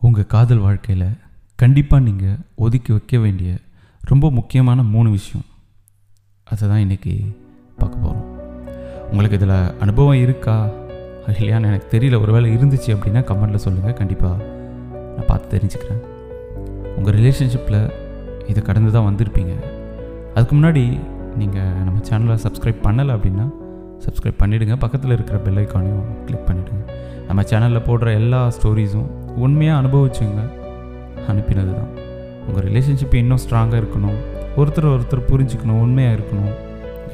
உங்கள் காதல் வாழ்க்கையில் கண்டிப்பாக நீங்கள் ஒதுக்கி வைக்க வேண்டிய ரொம்ப முக்கியமான மூணு விஷயம். அதை தான் இன்றைக்கி பார்க்க போகிறோம் உங்களுக்கு இதில் அனுபவம் இருக்கா? இல்லையான்னு எனக்கு தெரியல. ஒருவேளை இருந்துச்சு அப்படின்னா கமெண்டில் சொல்லுங்கள் கண்டிப்பாக நான் பார்த்து தெரிஞ்சுக்கிறேன். உங்கள் ரிலேஷன்ஷிப்பில் இதை கடந்து தான் வந்திருப்பீங்க. அதுக்கு முன்னாடி நீங்கள் நம்ம சேனலை சப்ஸ்கிரைப் பண்ணலை அப்படின்னா சப்ஸ்கிரைப் பண்ணிவிடுங்க பக்கத்தில் இருக்கிற பெல் ஐக்கானையும் கிளிக் பண்ணிவிடுங்க நம்ம சேனலில் போடுற எல்லா ஸ்டோரிஸும் உண்மையாக அனுபவிச்சுங்க. அனுப்பினது தான் உங்கள் ரிலேஷன்ஷிப் இன்னும் ஸ்ட்ராங்காக இருக்கணும். ஒருத்தர் ஒருத்தர் புரிஞ்சுக்கணும் உண்மையாக இருக்கணும்.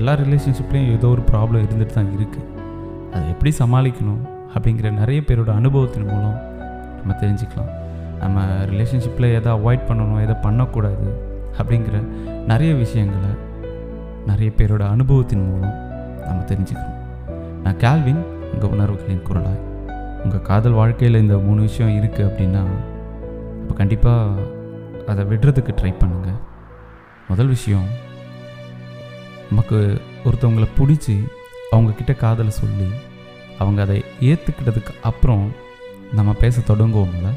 எல்லா ரிலேஷன்ஷிப்லேயும் ஏதோ ஒரு ப்ராப்ளம் இருந்துட்டு தான் இருக்குது அதை எப்படி சமாளிக்கணும் அப்படிங்கிற நிறைய பேரோட அனுபவத்தின் மூலம் நம்ம தெரிஞ்சுக்கலாம். நம்ம ரிலேஷன்ஷிப்பில் எதை அவாய்ட் பண்ணணும் எதை பண்ணக்கூடாது அப்படிங்கிற நிறைய விஷயங்களை நிறைய பேரோட அனுபவத்தின் மூலம் நம்ம தெரிஞ்சுக்கணும். நான் கேல்வின் உங்கள் உணர்வுகளின் குரலாய். உங்கள் காதல் வாழ்க்கையில் இந்த மூணு விஷயம் இருக்குது அப்படின்னா அப்போ கண்டிப்பாக அதை விடுறதுக்கு ட்ரை பண்ணுங்கள் முதல் விஷயம் நமக்கு ஒருத்தவங்களை பிடிச்சி அவங்கக்கிட்ட காதலை சொல்லி அவங்க அதை ஏற்றுக்கிட்டதுக்கு அப்புறம் நம்ம பேச தொடங்குவோம்ல?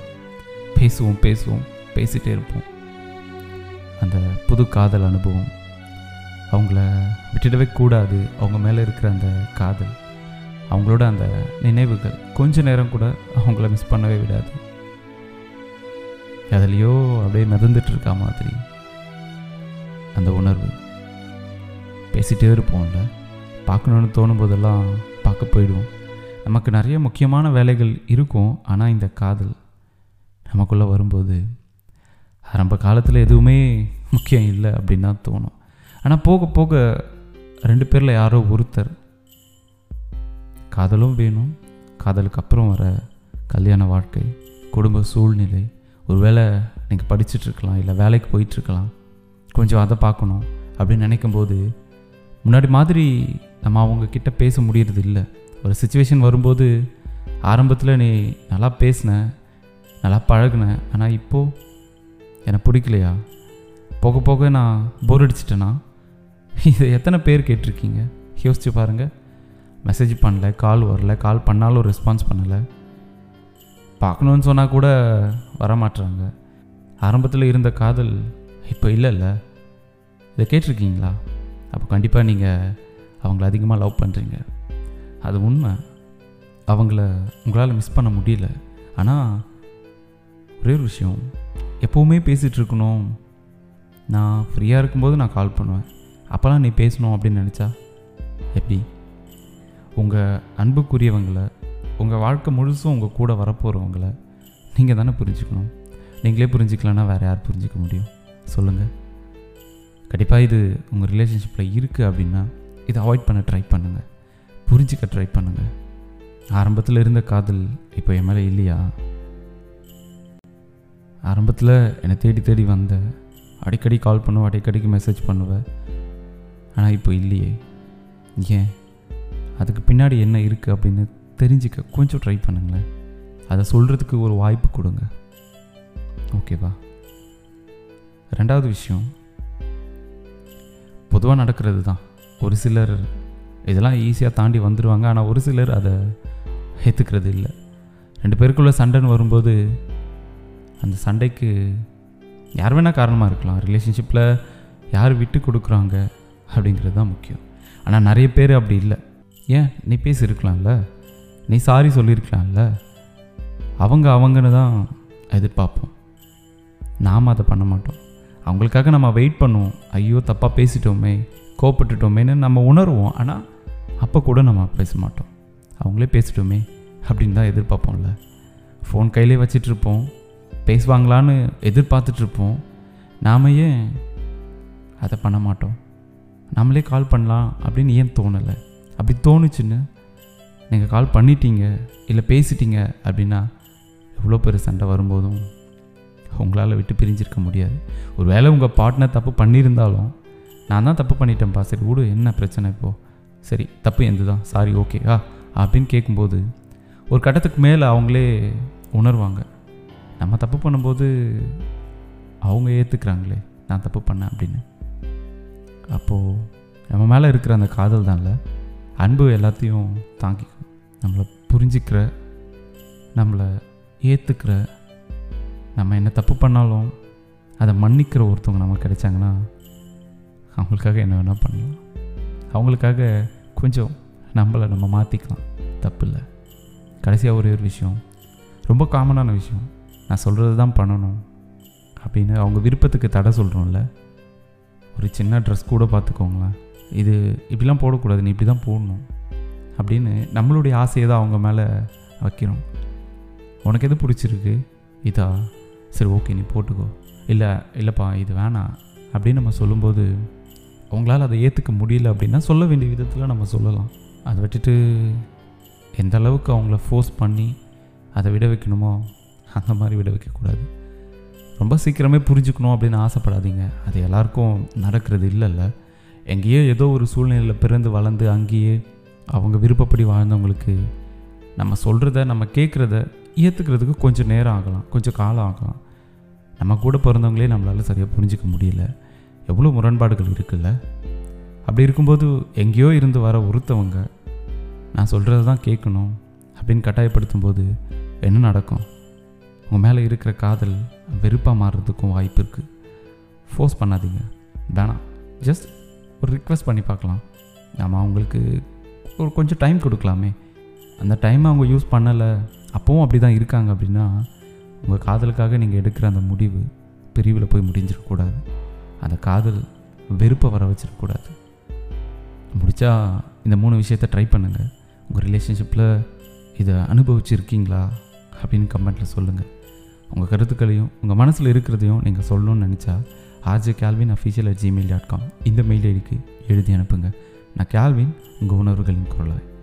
பேசுவோம் பேசுவோம் பேசிகிட்டே இருப்போம். அந்த புது காதல் அனுபவம் அவங்கள விட்டுடவே கூடாது அவங்க மேலே இருக்கிற அந்த காதல். அவங்களோட அந்த நினைவுகள் கொஞ்ச நேரம் கூட அவங்கள மிஸ் பண்ணவே விடாது. எதுலையோ அப்படியே மிதந்துட்டு இருக்கா மாதிரி அந்த உணர்வு. பேசிகிட்டே இருப்போம்ல. பார்க்கணுன்னு தோணும் போதெல்லாம் பார்க்க போயிடுவோம். நமக்கு நிறைய முக்கியமான வேலைகள் இருக்கும். ஆனால் இந்த காதல் நமக்குள்ளே வரும்போது ஆரம்ப காலத்தில் எதுவுமே முக்கியம் இல்லை அப்படின்னு தான் தோணும். ஆனால் போக போக ரெண்டு பேரில் யாரோ ஒருத்தர் காதலும் வேணும். காதலுக்கு அப்புறம் வர கல்யாண வாழ்க்கை குடும்ப சூழ்நிலை ஒருவேளை நீங்கள் படிச்சுட்ருக்கலாம் இல்லை வேலைக்கு போயிட்டுருக்கலாம் கொஞ்சம் அதை பார்க்கணும் அப்படின்னு நினைக்கும்போது முன்னாடி மாதிரி நம்ம அவங்கக்கிட்ட பேச முடியறது இல்லை ஒரு சுச்சுவேஷன் வரும்போது ஆரம்பத்தில் நீ நல்லா பேசின நல்லா பழகுன ஆனால் இப்போது எனக்கு பிடிக்கலையா? போக போக நான் போர் அடிச்சிட்டேனா? இதை எத்தனை பேர் கேட்டிருக்கீங்க? யோசிச்சு பாருங்கள் மெசேஜ் பண்ணல கால் வரல கால் பண்ணாலும் ரெஸ்பான்ஸ் பண்ணலை. பார்க்கணுன்னு சொன்னால் கூட வரமாட்டுறாங்க ஆரம்பத்தில் இருந்த காதல் இப்போ இல்லைல்ல. இதை கேட்டிருக்கீங்களா? அப்போ கண்டிப்பாக நீங்கள் அவங்கள அதிகமாக லவ் பண்ணுறீங்க அது உண்மை. அவங்கள உங்களால் மிஸ் பண்ண முடியல. ஆனால் ஒரே ஒரு விஷயம். எப்போவுமே பேசிகிட்டு இருக்கணும். நான் ஃப்ரீயாக இருக்கும்போது நான் கால் பண்ணுவேன். அப்போல்லாம் நீ பேசணும் அப்படின்னு நினச்சா? எப்படி? உங்கள் அன்புக்குரியவங்களை உங்கள் வாழ்க்கை முழுசும் உங்கள் கூட வரப்போகிறவங்களை நீங்கள் தானே புரிஞ்சுக்கணும். நீங்களே புரிஞ்சிக்கலன்னா வேறு யார் புரிஞ்சிக்க முடியும்? சொல்லுங்கள் கண்டிப்பாக இது உங்கள் ரிலேஷன்ஷிப்பில் இருக்குது அப்படின்னா இதை அவாய்ட் பண்ண ட்ரை பண்ணுங்கள் புரிஞ்சிக்க ட்ரை பண்ணுங்கள் ஆரம்பத்தில் இருந்த காதல் இப்போ என் மேலே இல்லையா? ஆரம்பத்தில் என்னை தேடி தேடி வந்த அடிக்கடி கால் பண்ணுவேன் அடிக்கடிக்கு மெசேஜ் பண்ணுவேன் ஆனால் இப்போ இல்லையே. ஏன்? அதுக்கு பின்னாடி என்ன இருக்குது அப்படின்னு தெரிஞ்சிக்க கொஞ்சம் ட்ரை பண்ணுங்களேன். அதை சொல்கிறதுக்கு ஒரு வாய்ப்பு கொடுங்க. ஓகேவா ரெண்டாவது விஷயம் பொதுவாக நடக்கிறது தான். ஒரு சிலர் இதெல்லாம் ஈஸியாக தாண்டி வந்துடுவாங்க ஆனால் ஒரு சிலர் அதை ஏற்றுக்கிறது இல்லை. ரெண்டு பேருக்குள்ளே சண்டைன்னு வரும்போது அந்த சண்டைக்கு யார் வேணால் காரணமாக இருக்கலாம். ரிலேஷன்ஷிப்பில் யார் விட்டு கொடுக்குறாங்க அப்படிங்கிறது தான் முக்கியம். ஆனால் நிறைய பேர் அப்படி இல்லை. ஏன் நீ பேசியிருக்கலாம்ல? நீ சாரி சொல்லியிருக்கலாம்ல? அவங்க அவங்கன்னு தான் எதிர்பார்ப்போம். நாம் அதை பண்ண மாட்டோம். அவங்களுக்காக நம்ம வெயிட் பண்ணுவோம். ஐயோ தப்பாக பேசிட்டோமே கோப்பட்டுட்டோமேன்னு நம்ம உணர்வோம். ஆனால் அப்போ கூட நம்ம பேச மாட்டோம். அவங்களே பேசிட்டோமே அப்படின்னு தான் எதிர்பார்ப்போம்ல. ஃபோன் கையிலே வச்சிட்ருப்போம் பேசுவாங்களான்னு எதிர்பார்த்துட்ருப்போம் நாம் ஏன் அதை பண்ண மாட்டோம்? நம்மளே கால் பண்ணலாம் அப்படின்னு ஏன் தோணலை? அப்படி தோணுச்சுன்னு நீங்கள் கால் பண்ணிட்டீங்க இல்லை பேசிட்டீங்க அப்படின்னா எவ்வளோ பெரிய சண்டை வரும்போதும் உங்களால் விட்டு பிரிஞ்சிருக்க முடியாது. ஒரு வேளை உங்கள் பார்ட்னர் தப்பு பண்ணியிருந்தாலும் நான் தான் தப்பு பண்ணிட்டேன்ப்பா சரி விடு என்ன பிரச்சனை இப்போது சரி தப்பு எந்த தான் சாரி ஓகே ஆ அப்படின்னு கேட்கும்போது ஒரு கட்டத்துக்கு மேலே அவங்களே உணர்வாங்க. நம்ம தப்பு பண்ணும்போது அவங்க ஏற்றுக்கிறாங்களே நான் தப்பு பண்ணேன் அப்படின்னு. அப்போது நம்ம மேலே இருக்கிற அந்த காதல் தான்ல. அன்பு எல்லாத்தையும் தாங்கிக்கும். நம்மளை புரிஞ்சிக்கிற நம்மளை ஏற்றுக்கிற நம்ம என்ன தப்பு பண்ணாலும் அதை மன்னிக்கிற ஒருத்தவங்க நமக்கு கிடைச்சாங்கன்னா அவங்களுக்காக என்ன வேணால் பண்ணலாம். அவங்களுக்காக கொஞ்சம் நம்மளை நம்ம மாற்றிக்கலாம் தப்பு இல்லை. கடைசியாக ஒரே ஒரு விஷயம். ரொம்ப காமனான விஷயம். நான் சொல்கிறது தான் பண்ணணும் அப்படின்னு அவங்க விருப்பத்துக்கு தடை சொல்கிறோம்ல ஒரு சின்ன ட்ரெஸ் கூட பார்த்துக்கோங்களேன். இது இப்படிலாம் போடக்கூடாது நீ இப்படி தான் போடணும் அப்படின்னு நம்மளுடைய ஆசையை தான் அவங்க மேலே வைக்கிறோம். உனக்கு எது பிடிச்சிருக்கு? இதா? சரி ஓகே நீ போட்டுக்கோ. இல்லை இல்லைப்பா இது வேணாம் அப்படின்னு நம்ம சொல்லும்போது அவங்களால அதை ஏற்றுக்க முடியல அப்படின்னா சொல்ல வேண்டிய விதத்தில் நம்ம சொல்லலாம். அதை விட்டுட்டு எந்த அளவுக்கு அவங்கள ஃபோர்ஸ் பண்ணி அதை விட வைக்கணுமோ அந்த மாதிரி விட வைக்கக்கூடாது. ரொம்ப சீக்கிரமே புரிஞ்சுக்கணும் அப்படின்னு ஆசைப்படாதீங்க. அது எல்லாருக்கும் நடக்கிறது இல்லைல்ல. எங்கேயோ ஏதோ ஒரு சூழ்நிலையில் பிறந்து வளர்ந்து அங்கேயே அவங்க விருப்பப்படி வாழ்ந்தவங்களுக்கு நம்ம சொல்கிறத நம்ம கேட்குறத ஏற்றுக்கிறதுக்கு கொஞ்சம் நேரம் ஆகலாம் கொஞ்சம் காலம் ஆகலாம். நம்ம கூட பிறந்தவங்களே நம்மளால் சரியாக புரிஞ்சிக்க முடியல. எவ்வளோ முரண்பாடுகள் இருக்குல்ல? அப்படி இருக்கும்போது எங்கேயோ இருந்து வர ஒருத்தவங்க நான் சொல்கிறது தான் கேட்கணும் அப்படின்னு கட்டாயப்படுத்தும் போது என்ன நடக்கும்? உங்கள் மேலே இருக்கிற காதல் வெறுப்பாக மாறுறதுக்கும் வாய்ப்பு இருக்குது ஃபோர்ஸ் பண்ணாதீங்க. வேணாம். ஜஸ்ட் ஒரு ரிக்வெஸ்ட் பண்ணி பார்க்கலாம். நம்ம அவங்களுக்கு ஒரு கொஞ்சம் டைம் கொடுக்கலாமே. அந்த டைம் அவங்க யூஸ் பண்ணலை அப்போவும் அப்படி தான் இருக்காங்க அப்படின்னா உங்கள் காதலுக்காக நீங்கள் எடுக்கிற அந்த முடிவு பிரிவில் போய் முடிஞ்சிடக்கூடாது. அந்த காதல் வெறுப்பை வர வச்சிடக்கூடாது. முடித்தா இந்த மூணு விஷயத்த ட்ரை பண்ணுங்கள் உங்கள் ரிலேஷன்ஷிப்பில் இதை அனுபவிச்சிருக்கீங்களா அப்படின்னு கமெண்ட்டில் சொல்லுங்கள் உங்கள் கருத்துக்களையும் உங்கள் மனசில் இருக்கிறதையும் நீங்கள் சொல்லணும்னு நினச்சா RJ Kelvin official at Gmail dot com இந்த மெயில் ஐடிக்கு எழுதி அனுப்புங்க. நான் கேல்வின் உங்கள் உணர்வுகளின் குரலாய்.